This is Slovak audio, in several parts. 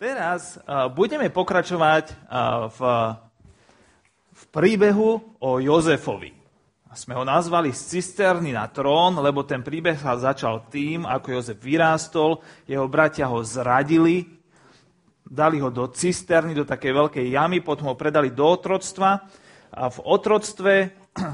Teraz uh, budeme pokračovať uh, v, v príbehu o Jozefovi. Sme ho nazvali z cisterny na trón, lebo ten príbeh sa začal tým, ako Jozef vyrástol, jeho bratia ho zradili, dali ho do cisterny, do takej veľkej jamy, potom ho predali do otroctva a v otroctve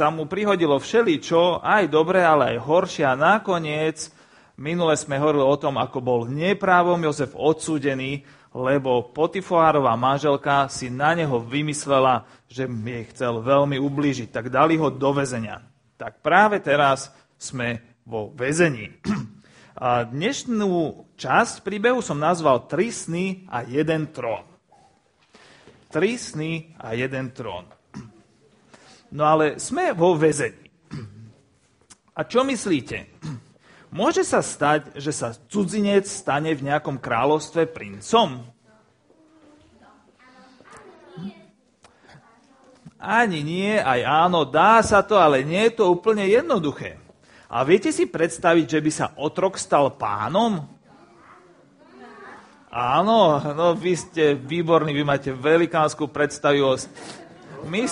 sa mu prihodilo všeličo, aj dobre, ale aj horšie a nakoniec Minule sme hovorili o tom, ako bol neprávom Jozef odsúdený, lebo Potifoárová manželka si na neho vymyslela, že jej chcel veľmi ublížiť, tak dali ho do väzenia. Tak práve teraz sme vo väzení. A dnešnú časť príbehu som nazval Tri sny a jeden trón. Tri sny a jeden trón. No ale sme vo väzení. A čo myslíte? Môže sa stať, že sa cudzinec stane v nejakom kráľovstve princom? Ani nie, aj áno, dá sa to, ale nie je to úplne jednoduché. A viete si predstaviť, že by sa otrok stal pánom? Áno, no vy ste výborní, vy máte velikánsku predstavivosť. My,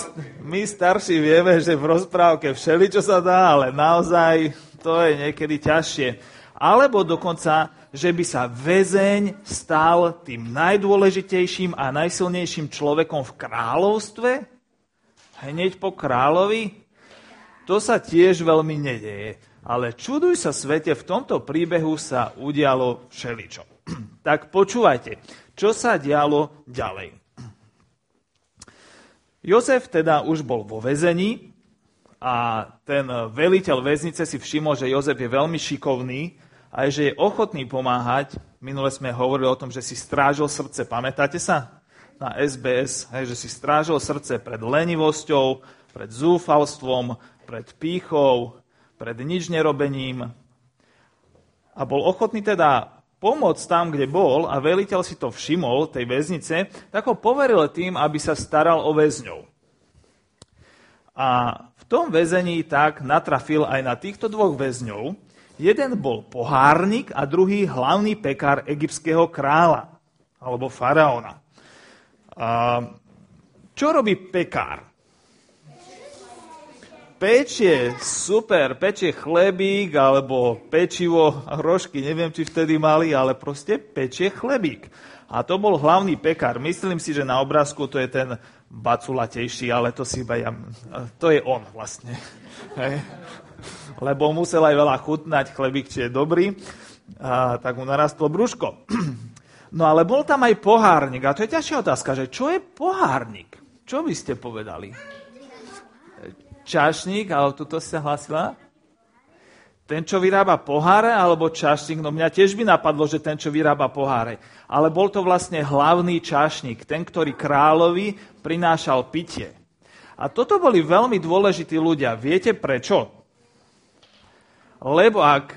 my starší vieme, že v rozprávke všeli, čo sa dá, ale naozaj to je niekedy ťažšie. Alebo dokonca, že by sa väzeň stal tým najdôležitejším a najsilnejším človekom v kráľovstve, hneď po kráľovi, to sa tiež veľmi nedeje. Ale čuduj sa svete, v tomto príbehu sa udialo všeličo. tak počúvajte, čo sa dialo ďalej. Jozef teda už bol vo väzení, a ten veliteľ väznice si všimol, že Jozef je veľmi šikovný a že je ochotný pomáhať. Minule sme hovorili o tom, že si strážil srdce. Pamätáte sa? Na SBS, že si strážil srdce pred lenivosťou, pred zúfalstvom, pred pýchou, pred nič nerobením. A bol ochotný teda pomôcť tam, kde bol a veliteľ si to všimol, tej väznice, tak ho poveril tým, aby sa staral o väzňov. A v tom väzení tak natrafil aj na týchto dvoch väzňov. Jeden bol pohárnik a druhý hlavný pekár egyptského kráľa, alebo faraóna. A čo robí pekár? Pečie, super, pečie chlebík alebo pečivo, rožky, neviem, či vtedy mali, ale proste pečie chlebík. A to bol hlavný pekár. Myslím si, že na obrázku to je ten baculatejší, ale to si iba ja... To je on vlastne. Hej. Lebo musel aj veľa chutnať, chlebík, či je dobrý, a, tak mu narastlo brúško. No ale bol tam aj pohárnik. A to je ťažšia otázka, že čo je pohárnik? Čo by ste povedali? Čašník, ale tuto sa hlasila? Ten, čo vyrába poháre, alebo čašník? No mňa tiež by napadlo, že ten, čo vyrába poháre. Ale bol to vlastne hlavný čašník, ten, ktorý kráľovi prinášal pitie. A toto boli veľmi dôležití ľudia. Viete prečo? Lebo ak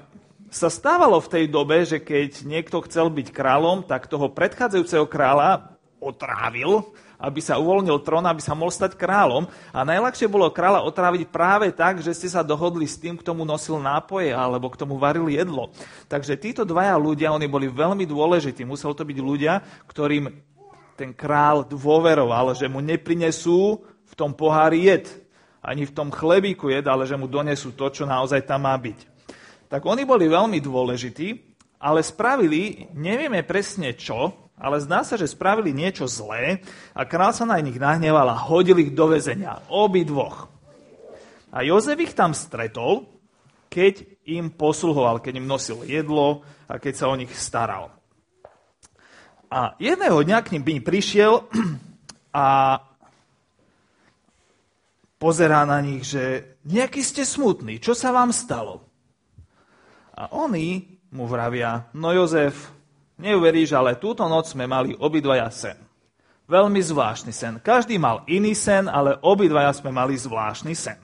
sa stávalo v tej dobe, že keď niekto chcel byť kráľom, tak toho predchádzajúceho kráľa otrávil, aby sa uvoľnil trón, aby sa mohol stať kráľom. A najľahšie bolo kráľa otráviť práve tak, že ste sa dohodli s tým, k tomu nosil nápoje alebo k tomu varili jedlo. Takže títo dvaja ľudia, oni boli veľmi dôležití. Musel to byť ľudia, ktorým ten král dôveroval, že mu neprinesú v tom pohári jed, ani v tom chlebíku jed, ale že mu donesú to, čo naozaj tam má byť. Tak oni boli veľmi dôležití, ale spravili, nevieme presne čo, ale zdá sa, že spravili niečo zlé a král sa na nich nahneval a hodil ich do väzenia. Obi dvoch. A Jozef ich tam stretol, keď im posluhoval, keď im nosil jedlo a keď sa o nich staral. A jedného dňa k ním prišiel a pozerá na nich, že nejaký ste smutní, čo sa vám stalo? A oni mu vravia, no Jozef, Neuveríš, ale túto noc sme mali obidvaja sen. Veľmi zvláštny sen. Každý mal iný sen, ale obidvaja sme mali zvláštny sen.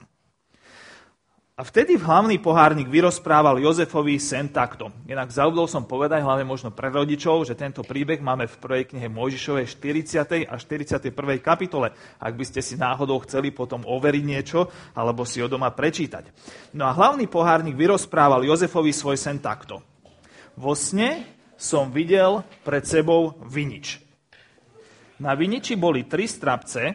A vtedy hlavný pohárnik vyrozprával Jozefovi sen takto. Inak zaudol som povedať, hlavne možno pre rodičov, že tento príbeh máme v prvej knihe Mojžišovej 40. a 41. kapitole, ak by ste si náhodou chceli potom overiť niečo, alebo si ho doma prečítať. No a hlavný pohárnik vyrozprával Jozefovi svoj sen takto. Vo sne som videl pred sebou vinič. Na viniči boli tri strapce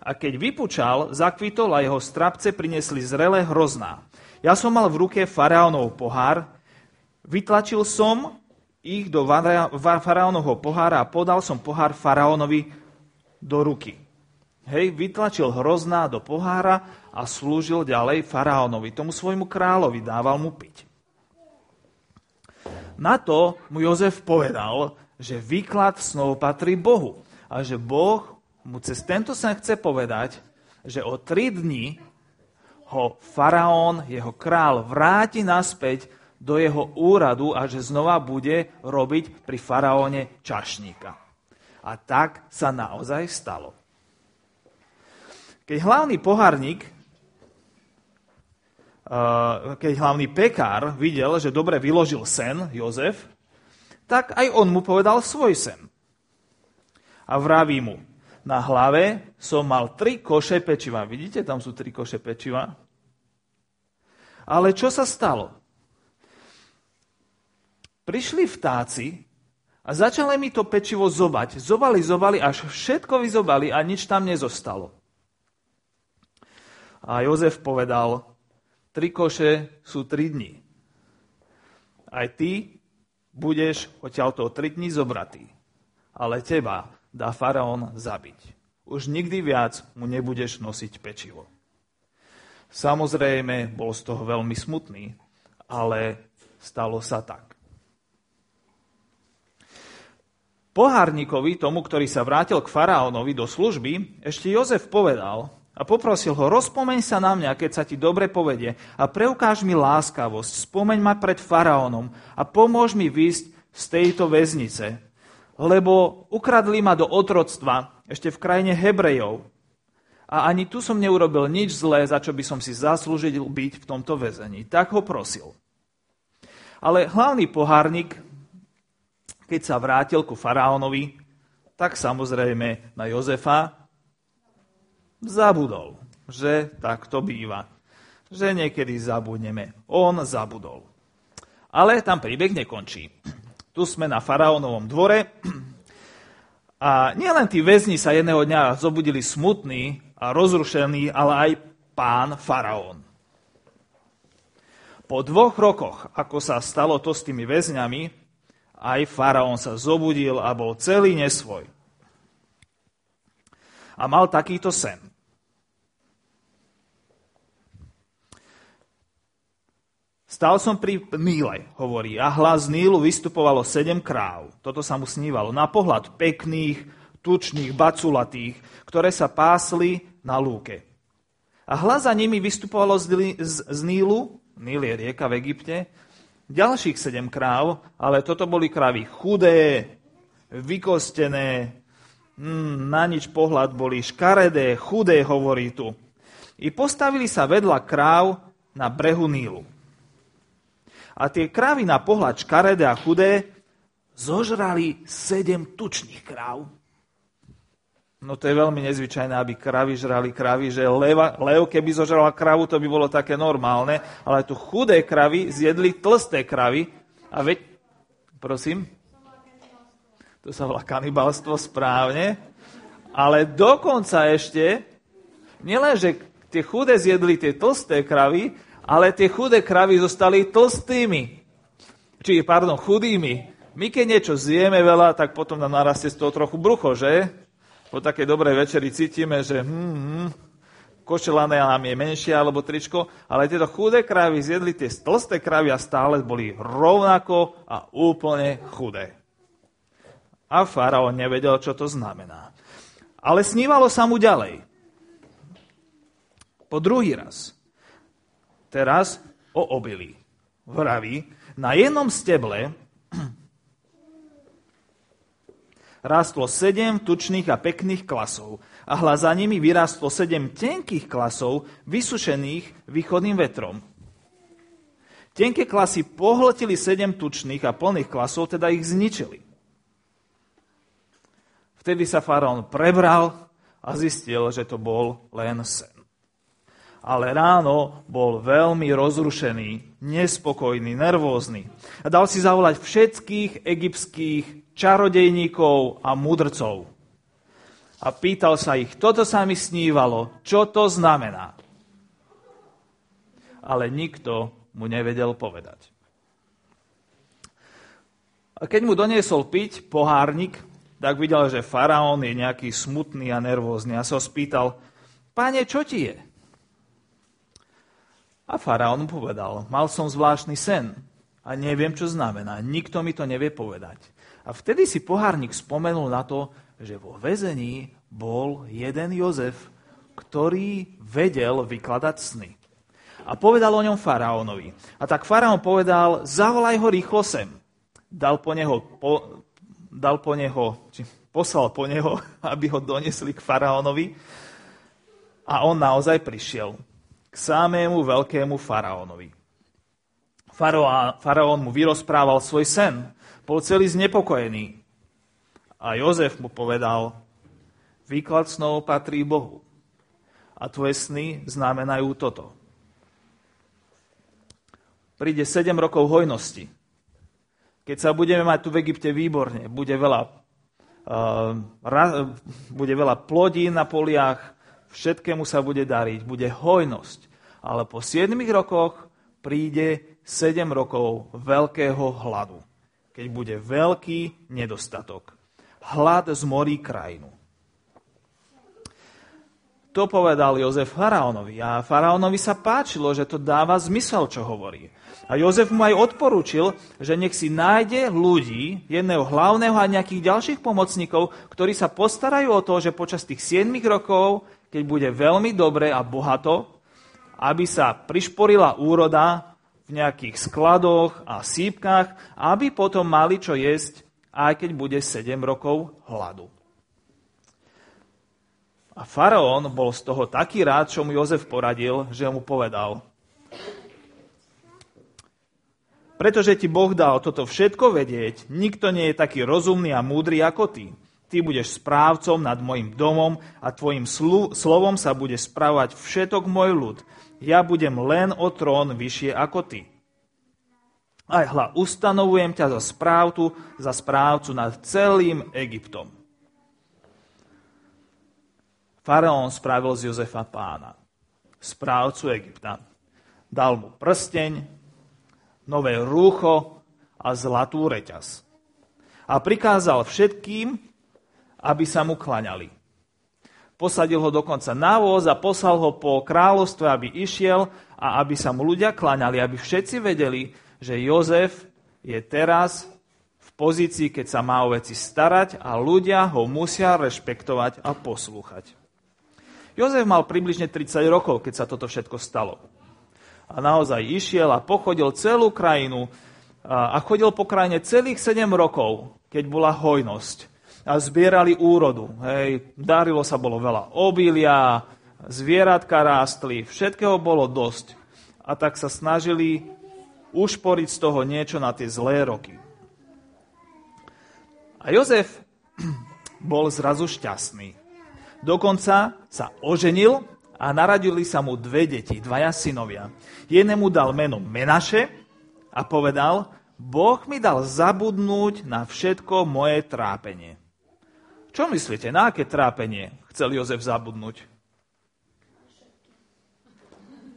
a keď vypučal, zakvitol a jeho strapce priniesli zrelé hrozná. Ja som mal v ruke faraónov pohár, vytlačil som ich do faraónovho pohára a podal som pohár faraónovi do ruky. Hej, vytlačil hrozná do pohára a slúžil ďalej faraónovi, tomu svojmu kráľovi, dával mu piť. Na to mu Jozef povedal, že výklad snov patrí Bohu a že Boh mu cez tento sen chce povedať, že o tri dni ho faraón, jeho král, vráti naspäť do jeho úradu a že znova bude robiť pri faraóne čašníka. A tak sa naozaj stalo. Keď hlavný pohárnik, keď hlavný pekár videl, že dobre vyložil sen, Jozef, tak aj on mu povedal svoj sen. A vraví mu, na hlave som mal tri koše pečiva. Vidíte, tam sú tri koše pečiva. Ale čo sa stalo? Prišli vtáci a začali mi to pečivo zobať. Zobali, zobali, až všetko vyzobali a nič tam nezostalo. A Jozef povedal, tri koše sú tri dni. Aj ty budeš odtiaľto tri dni zobratý. Ale teba dá faraón zabiť. Už nikdy viac mu nebudeš nosiť pečivo. Samozrejme, bol z toho veľmi smutný, ale stalo sa tak. Pohárnikovi, tomu, ktorý sa vrátil k faraónovi do služby, ešte Jozef povedal a poprosil ho, rozpomeň sa na mňa, keď sa ti dobre povedie a preukáž mi láskavosť, spomeň ma pred faraónom a pomôž mi výjsť z tejto väznice, lebo ukradli ma do otroctva ešte v krajine Hebrejov. A ani tu som neurobil nič zlé, za čo by som si zaslúžil byť v tomto väzení. Tak ho prosil. Ale hlavný pohárnik, keď sa vrátil ku faraónovi, tak samozrejme na Jozefa zabudol, že tak to býva. Že niekedy zabudneme. On zabudol. Ale tam príbeh nekončí. Tu sme na faraónovom dvore a nielen tí väzni sa jedného dňa zobudili smutní a rozrušení, ale aj pán faraón. Po dvoch rokoch, ako sa stalo to s tými väzňami, aj faraón sa zobudil a bol celý nesvoj. A mal takýto sen. Stal som pri Níle, hovorí, a hlas Nílu vystupovalo sedem kráv. Toto sa mu snívalo. Na pohľad pekných, tučných, baculatých, ktoré sa pásli na lúke. A hlas za nimi vystupovalo z, z, z Nílu, Níl je rieka v Egypte, ďalších sedem kráv, ale toto boli krávy chudé, vykostené, mm, na nič pohľad boli škaredé, chudé, hovorí tu. I postavili sa vedľa kráv na brehu Nílu a tie krávy na pohľad škaredé a chudé zožrali sedem tučných kráv. No to je veľmi nezvyčajné, aby kravy žrali kravy, že leva, lev keby zožrala kravu, to by bolo také normálne, ale tu chudé kravy zjedli tlsté kravy a veď, prosím, to sa volá kanibalstvo správne, ale dokonca ešte, nielen, že tie chudé zjedli tie tlsté kravy, ale tie chudé kravy zostali tlstými. Či, pardon, chudými. My keď niečo zjeme veľa, tak potom nám narastie z toho trochu brucho, že? Po takej dobrej večeri cítime, že hm, hm, košelané nám je menšie alebo tričko, ale tieto chudé kravy zjedli tie tlsté kravy a stále boli rovnako a úplne chudé. A faraón nevedel, čo to znamená. Ale snívalo sa mu ďalej. Po druhý raz. Teraz o obilí. Vraví, na jednom steble rástlo sedem tučných a pekných klasov a hla za nimi vyrástlo sedem tenkých klasov, vysušených východným vetrom. Tenké klasy pohltili sedem tučných a plných klasov, teda ich zničili. Vtedy sa faraón prebral a zistil, že to bol len sen. ale ráno bol veľmi rozrušený, nespokojný, nervózny. A dal si zavolať všetkých egyptských čarodejníkov a mudrcov. A pýtal sa ich, toto sa mi snívalo, čo to znamená. Ale nikto mu nevedel povedať. A keď mu doniesol piť pohárnik, tak videl, že faraón je nejaký smutný a nervózny a sa spýtal, pane, čo ti je? A faraón povedal, mal som zvláštny sen a neviem, čo znamená. Nikto mi to nevie povedať. A vtedy si pohárnik spomenul na to, že vo väzení bol jeden Jozef, ktorý vedel vykladať sny. A povedal o ňom faraónovi. A tak faraón povedal, zavolaj ho rýchlo sem dal po neho, po, dal po neho či poslal po neho, aby ho donesli k faraónovi. A on naozaj prišiel samému veľkému faraónovi. Faraón mu vyrozprával svoj sen. Bol celý znepokojený. A Jozef mu povedal, výklad snov patrí Bohu. A tvoje sny znamenajú toto. Príde 7 rokov hojnosti keď sa budeme mať tu v Egypte výborne, bude veľa, uh, ra, bude veľa plodín na poliach, všetkému sa bude dariť, bude hojnosť. Ale po 7 rokoch príde 7 rokov veľkého hladu, keď bude veľký nedostatok. Hlad zmorí krajinu. To povedal Jozef faraónovi a faraónovi sa páčilo, že to dáva zmysel, čo hovorí. A Jozef mu aj odporúčil, že nech si nájde ľudí, jedného hlavného a nejakých ďalších pomocníkov, ktorí sa postarajú o to, že počas tých 7 rokov, keď bude veľmi dobre a bohato, aby sa prišporila úroda v nejakých skladoch a sípkach, aby potom mali čo jesť, aj keď bude 7 rokov hladu. A faraón bol z toho taký rád, čo mu Jozef poradil, že mu povedal, pretože ti Boh dal toto všetko vedieť, nikto nie je taký rozumný a múdry ako ty. Ty budeš správcom nad mojim domom a tvojim slovom sa bude správať všetok môj ľud. Ja budem len o trón vyššie ako ty. Aj hla, ustanovujem ťa za správcu, za správcu nad celým Egyptom. Faraón spravil z Jozefa pána, správcu Egypta. Dal mu prsteň, nové rúcho a zlatú reťaz. A prikázal všetkým, aby sa mu klaňali. Posadil ho dokonca na voz a poslal ho po kráľovstve, aby išiel a aby sa mu ľudia klaňali, aby všetci vedeli, že Jozef je teraz v pozícii, keď sa má o veci starať a ľudia ho musia rešpektovať a poslúchať. Jozef mal približne 30 rokov, keď sa toto všetko stalo a naozaj išiel a pochodil celú krajinu a chodil po krajine celých 7 rokov, keď bola hojnosť. A zbierali úrodu. Hej, darilo sa, bolo veľa obilia, zvieratka rástli, všetkého bolo dosť. A tak sa snažili ušporiť z toho niečo na tie zlé roky. A Jozef bol zrazu šťastný. Dokonca sa oženil a naradili sa mu dve deti, dvaja synovia. Jednému dal meno Menaše a povedal, Boh mi dal zabudnúť na všetko moje trápenie. Čo myslíte, na aké trápenie chcel Jozef zabudnúť?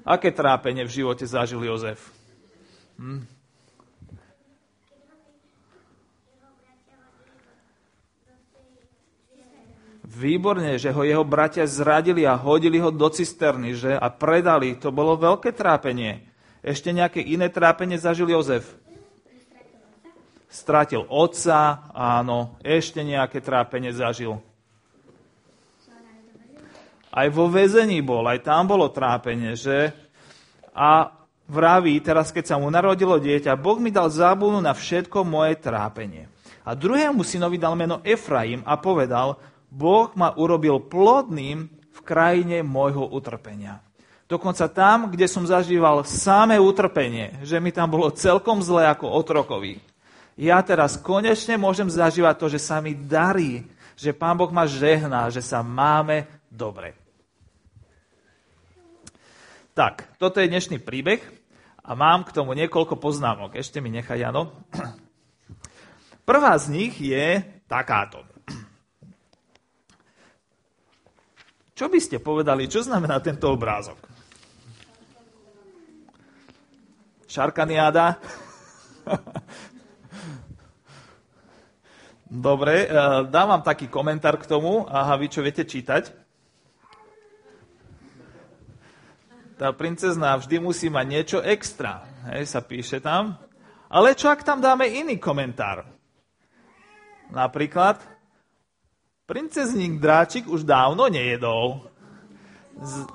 Aké trápenie v živote zažil Jozef? Hm? Výborne, že ho jeho bratia zradili a hodili ho do cisterny že? a predali. To bolo veľké trápenie. Ešte nejaké iné trápenie zažil Jozef? Stratil otca, áno. Ešte nejaké trápenie zažil. Aj vo väzení bol, aj tam bolo trápenie, že? A vraví, teraz keď sa mu narodilo dieťa, Boh mi dal zábunu na všetko moje trápenie. A druhému synovi dal meno Efraim a povedal, Boh ma urobil plodným v krajine môjho utrpenia. Dokonca tam, kde som zažíval samé utrpenie, že mi tam bolo celkom zle ako otrokovi. Ja teraz konečne môžem zažívať to, že sa mi darí, že Pán Boh ma žehná, že sa máme dobre. Tak, toto je dnešný príbeh a mám k tomu niekoľko poznámok. Ešte mi nechaj, Jano. Prvá z nich je takáto. Čo by ste povedali, čo znamená tento obrázok? Šarkaniáda? Dobre, e, dám vám taký komentár k tomu. Aha, vy čo viete čítať? Tá princezná vždy musí mať niečo extra, hej, sa píše tam. Ale čo ak tam dáme iný komentár? Napríklad, princezník dráčik už dávno nejedol. Z,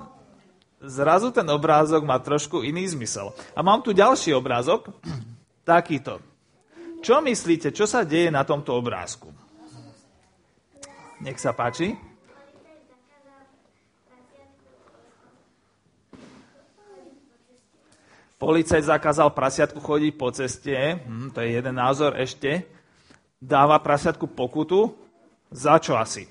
zrazu ten obrázok má trošku iný zmysel. A mám tu ďalší obrázok, takýto. Čo myslíte, čo sa deje na tomto obrázku? Nech sa páči. Policajt zakázal prasiatku chodiť po ceste, hm, to je jeden názor ešte. Dáva prasiatku pokutu, za čo asi?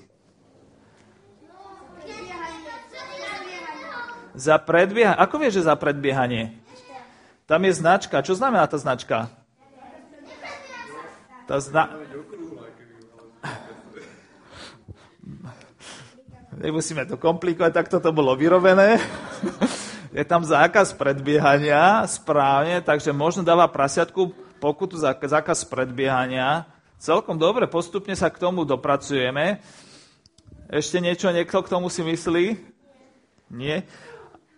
Za predbiehanie. Ako vieš, že za predbiehanie? Tam je značka. Čo znamená tá značka? Tá zna... Nemusíme to komplikovať, tak toto bolo vyrobené je tam zákaz predbiehania, správne, takže možno dáva prasiatku pokutu za zákaz predbiehania. Celkom dobre, postupne sa k tomu dopracujeme. Ešte niečo niekto k tomu si myslí? Nie?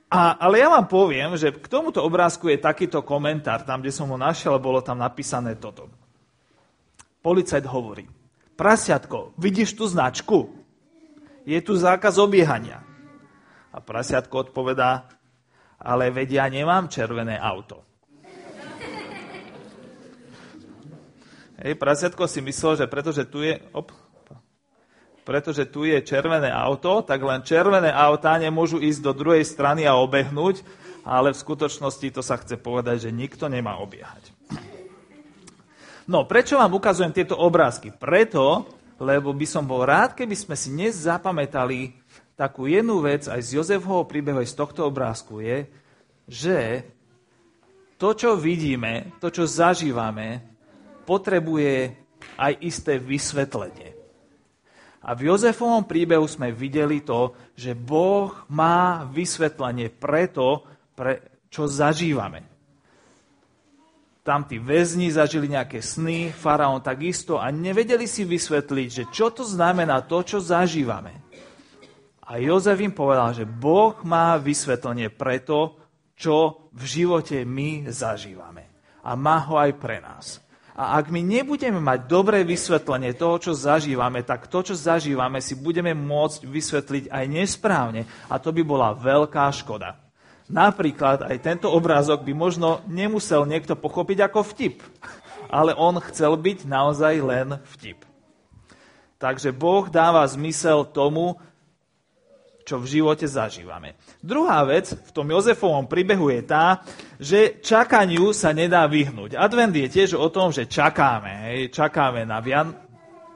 A, ale ja vám poviem, že k tomuto obrázku je takýto komentár, tam, kde som ho našiel, bolo tam napísané toto. Policajt hovorí, prasiatko, vidíš tú značku? Je tu zákaz obiehania. A prasiatko odpovedá, ale veď ja nemám červené auto. Hej, prasiatko si myslel, že pretože tu je, op, pretože tu je červené auto, tak len červené autá nemôžu ísť do druhej strany a obehnúť, ale v skutočnosti to sa chce povedať, že nikto nemá obiehať. No, prečo vám ukazujem tieto obrázky? Preto, lebo by som bol rád, keby sme si dnes zapamätali takú jednu vec aj z Jozefovho príbehu, aj z tohto obrázku je, že to, čo vidíme, to, čo zažívame, potrebuje aj isté vysvetlenie. A v Jozefovom príbehu sme videli to, že Boh má vysvetlenie preto, pre čo zažívame. Tam tí väzni zažili nejaké sny, faraón takisto a nevedeli si vysvetliť, že čo to znamená to, čo zažívame. A Jozef im povedal, že Boh má vysvetlenie preto, čo v živote my zažívame. A má ho aj pre nás. A ak my nebudeme mať dobré vysvetlenie toho, čo zažívame, tak to, čo zažívame, si budeme môcť vysvetliť aj nesprávne. A to by bola veľká škoda. Napríklad aj tento obrázok by možno nemusel niekto pochopiť ako vtip, ale on chcel byť naozaj len vtip. Takže Boh dáva zmysel tomu, čo v živote zažívame. Druhá vec v tom Jozefovom príbehu je tá, že čakaniu sa nedá vyhnúť. Advent je tiež o tom, že čakáme. Hej, čakáme na, Vian...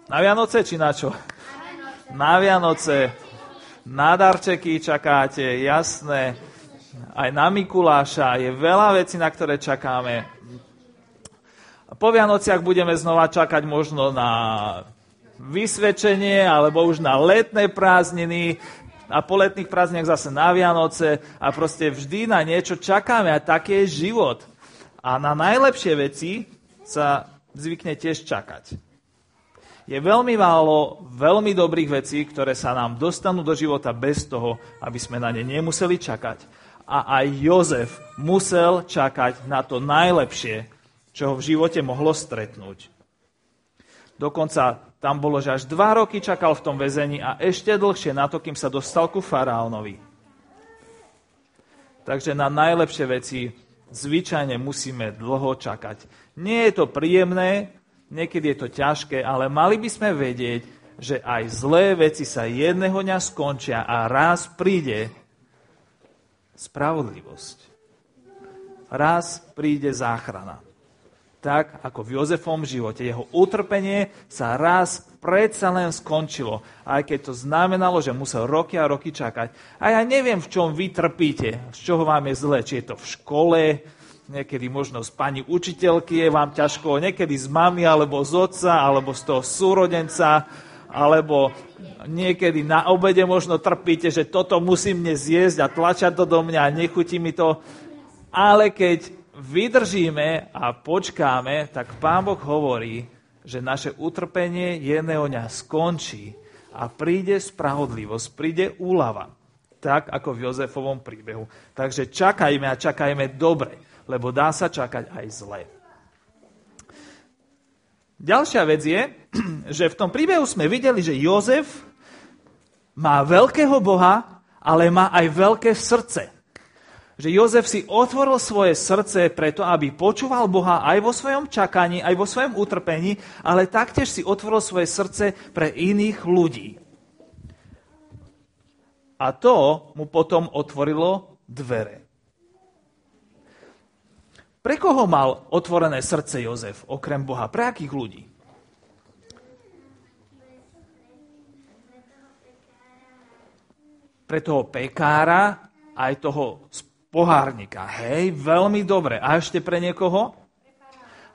na Vianoce či na čo? Na Vianoce. Na darčeky čakáte, jasné. Aj na Mikuláša. Je veľa vecí, na ktoré čakáme. Po Vianociach budeme znova čakať možno na vysvedčenie alebo už na letné prázdniny a po letných prázdniach zase na Vianoce a proste vždy na niečo čakáme a taký je život. A na najlepšie veci sa zvykne tiež čakať. Je veľmi málo veľmi dobrých vecí, ktoré sa nám dostanú do života bez toho, aby sme na ne nemuseli čakať. A aj Jozef musel čakať na to najlepšie, čo ho v živote mohlo stretnúť. Dokonca tam bolo, že až dva roky čakal v tom väzení a ešte dlhšie na to, kým sa dostal ku faraónovi. Takže na najlepšie veci zvyčajne musíme dlho čakať. Nie je to príjemné, niekedy je to ťažké, ale mali by sme vedieť, že aj zlé veci sa jedného dňa skončia a raz príde spravodlivosť. Raz príde záchrana tak ako v Jozefom živote. Jeho utrpenie sa raz predsa len skončilo. Aj keď to znamenalo, že musel roky a roky čakať. A ja neviem, v čom vy trpíte, z čoho vám je zle. Či je to v škole, niekedy možno z pani učiteľky je vám ťažko, niekedy z mamy, alebo z otca, alebo z toho súrodenca, alebo niekedy na obede možno trpíte, že toto musím dnes zjesť a tlačať to do mňa a nechutí mi to. Ale keď vydržíme a počkáme, tak Pán Boh hovorí, že naše utrpenie neoňa skončí a príde spravodlivosť, príde úlava. Tak ako v Jozefovom príbehu. Takže čakajme a čakajme dobre, lebo dá sa čakať aj zle. Ďalšia vec je, že v tom príbehu sme videli, že Jozef má veľkého Boha, ale má aj veľké srdce že Jozef si otvoril svoje srdce preto, aby počúval Boha aj vo svojom čakaní, aj vo svojom utrpení, ale taktiež si otvoril svoje srdce pre iných ľudí. A to mu potom otvorilo dvere. Pre koho mal otvorené srdce Jozef, okrem Boha? Pre akých ľudí? Pre toho pekára, aj toho pohárnika. Hej, veľmi dobre. A ešte pre niekoho?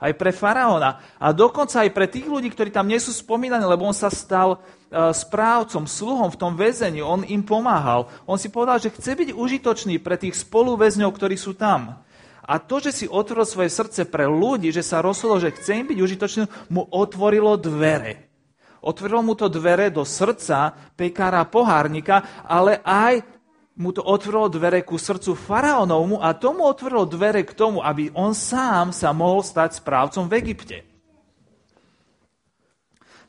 Aj pre faraóna. A dokonca aj pre tých ľudí, ktorí tam nie sú spomínaní, lebo on sa stal uh, správcom, sluhom v tom väzení. On im pomáhal. On si povedal, že chce byť užitočný pre tých spoluväzňov, ktorí sú tam. A to, že si otvoril svoje srdce pre ľudí, že sa rozhodol, že chce im byť užitočný, mu otvorilo dvere. Otvorilo mu to dvere do srdca pekára pohárnika, ale aj mu to otvorilo dvere ku srdcu faraónovmu a tomu otvorilo dvere k tomu, aby on sám sa mohol stať správcom v Egypte.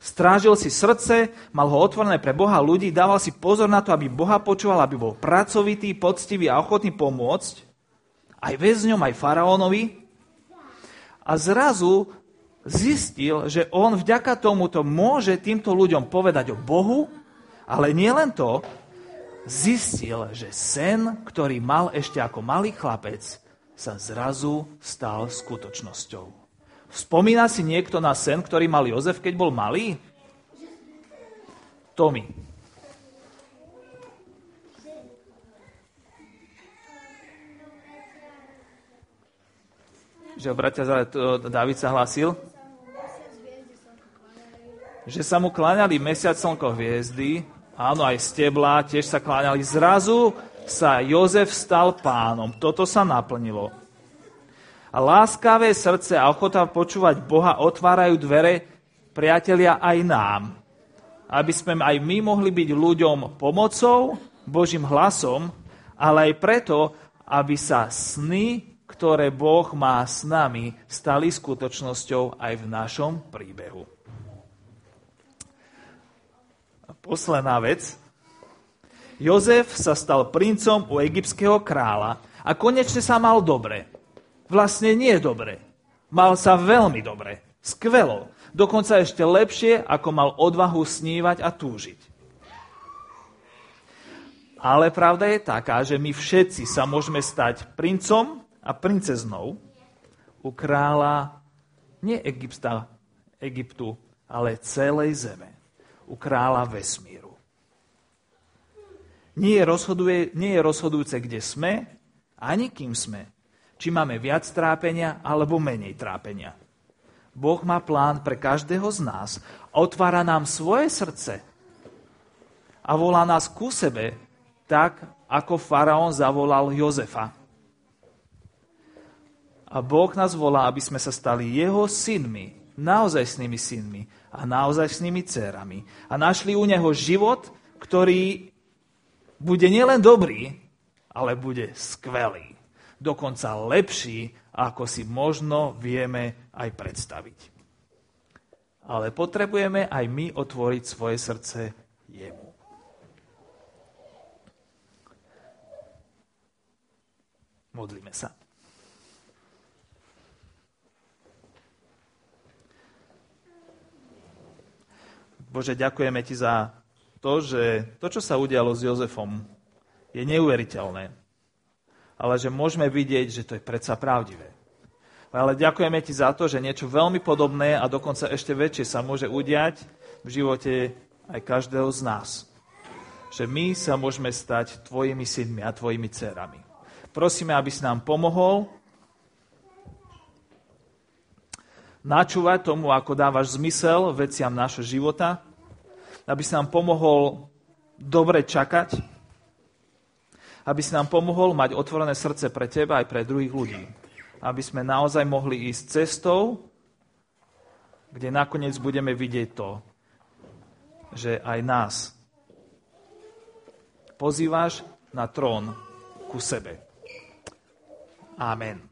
Strážil si srdce, mal ho otvorené pre Boha ľudí, dával si pozor na to, aby Boha počúval, aby bol pracovitý, poctivý a ochotný pomôcť, aj väzňom, aj faraónovi. A zrazu zistil, že on vďaka tomuto môže týmto ľuďom povedať o Bohu, ale nie len to, zistil, že sen, ktorý mal ešte ako malý chlapec, sa zrazu stal skutočnosťou. Spomína si niekto na sen, ktorý mal Jozef, keď bol malý? Tomi. Že bratia, David sa hlásil? Že sa mu kláňali mesiac, slnko, hviezdy áno, aj stebla, tiež sa kláňali. Zrazu sa Jozef stal pánom. Toto sa naplnilo. A láskavé srdce a ochota počúvať Boha otvárajú dvere, priatelia, aj nám. Aby sme aj my mohli byť ľuďom pomocou, Božím hlasom, ale aj preto, aby sa sny, ktoré Boh má s nami, stali skutočnosťou aj v našom príbehu. posledná vec. Jozef sa stal princom u egyptského kráľa a konečne sa mal dobre. Vlastne nie dobre. Mal sa veľmi dobre. Skvelo. Dokonca ešte lepšie, ako mal odvahu snívať a túžiť. Ale pravda je taká, že my všetci sa môžeme stať princom a princeznou u kráľa nie Egypta, Egyptu, ale celej zeme u kráľa vesmíru. Nie je, rozhoduje, nie je rozhodujúce, kde sme, ani kým sme. Či máme viac trápenia, alebo menej trápenia. Boh má plán pre každého z nás. Otvára nám svoje srdce a volá nás ku sebe, tak ako faraón zavolal Jozefa. A Boh nás volá, aby sme sa stali jeho synmi, naozajstnými synmi a naozajstnými dcerami. A našli u neho život, ktorý bude nielen dobrý, ale bude skvelý. Dokonca lepší, ako si možno vieme aj predstaviť. Ale potrebujeme aj my otvoriť svoje srdce jemu. Modlíme sa. Bože, ďakujeme Ti za to, že to, čo sa udialo s Jozefom, je neuveriteľné. Ale že môžeme vidieť, že to je predsa pravdivé. Ale ďakujeme Ti za to, že niečo veľmi podobné a dokonca ešte väčšie sa môže udiať v živote aj každého z nás. Že my sa môžeme stať tvojimi synmi a tvojimi dcerami. Prosíme, aby si nám pomohol načúvať tomu, ako dávaš zmysel veciam nášho života, aby si nám pomohol dobre čakať, aby si nám pomohol mať otvorené srdce pre teba aj pre druhých ľudí. Aby sme naozaj mohli ísť cestou, kde nakoniec budeme vidieť to, že aj nás pozývaš na trón ku sebe. Amen.